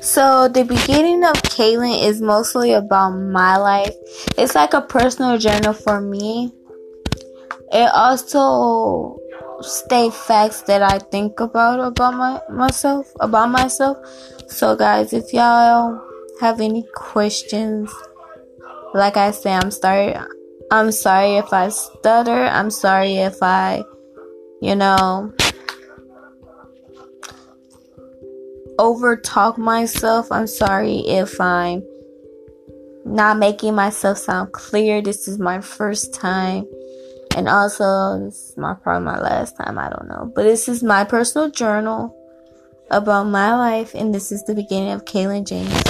So the beginning of Kaylin is mostly about my life. It's like a personal journal for me. It also state facts that I think about about my myself about myself. So guys, if y'all have any questions, like I say, I'm sorry. I'm sorry if I stutter. I'm sorry if I, you know, over talk myself. I'm sorry if I'm not making myself sound clear. This is my first time. And also, this is my probably my last time. I don't know. But this is my personal journal about my life, and this is the beginning of Kaylin James.